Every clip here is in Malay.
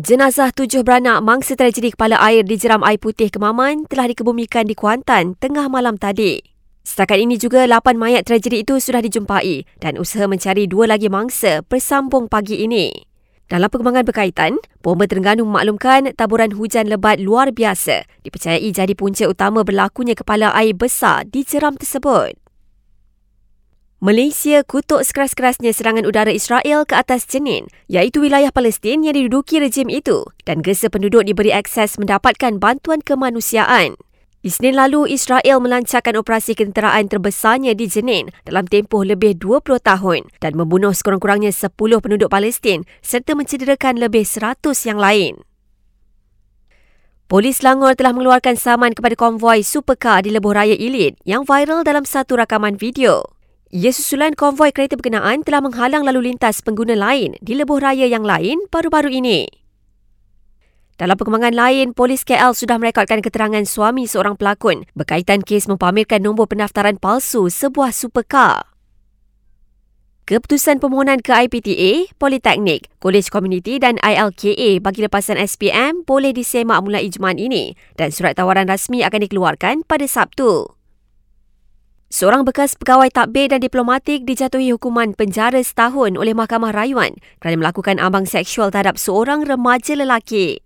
Jenazah tujuh beranak mangsa tragedi kepala air di jeram air putih Kemaman telah dikebumikan di Kuantan tengah malam tadi. Setakat ini juga, lapan mayat tragedi itu sudah dijumpai dan usaha mencari dua lagi mangsa bersambung pagi ini. Dalam perkembangan berkaitan, Bomba Terengganu memaklumkan taburan hujan lebat luar biasa dipercayai jadi punca utama berlakunya kepala air besar di jeram tersebut. Malaysia kutuk sekeras-kerasnya serangan udara Israel ke atas Jenin, iaitu wilayah Palestin yang diduduki rejim itu dan gesa penduduk diberi akses mendapatkan bantuan kemanusiaan. Isnin lalu, Israel melancarkan operasi kenteraan terbesarnya di Jenin dalam tempoh lebih 20 tahun dan membunuh sekurang-kurangnya 10 penduduk Palestin serta mencederakan lebih 100 yang lain. Polis Langor telah mengeluarkan saman kepada konvoi supercar di Lebuh Raya Ilit yang viral dalam satu rakaman video. Ia susulan konvoi kereta berkenaan telah menghalang lalu lintas pengguna lain di lebuh raya yang lain baru-baru ini. Dalam perkembangan lain, polis KL sudah merekodkan keterangan suami seorang pelakon berkaitan kes mempamerkan nombor pendaftaran palsu sebuah supercar. Keputusan permohonan ke IPTA, Politeknik, Kolej Komuniti dan ILKA bagi lepasan SPM boleh disemak mulai Jumaat ini dan surat tawaran rasmi akan dikeluarkan pada Sabtu. Seorang bekas pegawai takbir dan diplomatik dijatuhi hukuman penjara setahun oleh Mahkamah Rayuan kerana melakukan ambang seksual terhadap seorang remaja lelaki.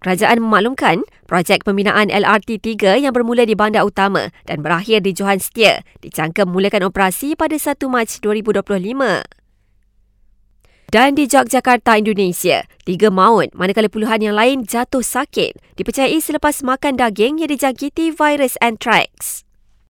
Kerajaan memaklumkan projek pembinaan LRT 3 yang bermula di Bandar Utama dan berakhir di Johan Setia dicangka memulakan operasi pada 1 Mac 2025. Dan di Yogyakarta, Indonesia, tiga maut manakala puluhan yang lain jatuh sakit dipercayai selepas makan daging yang dijangkiti virus anthrax.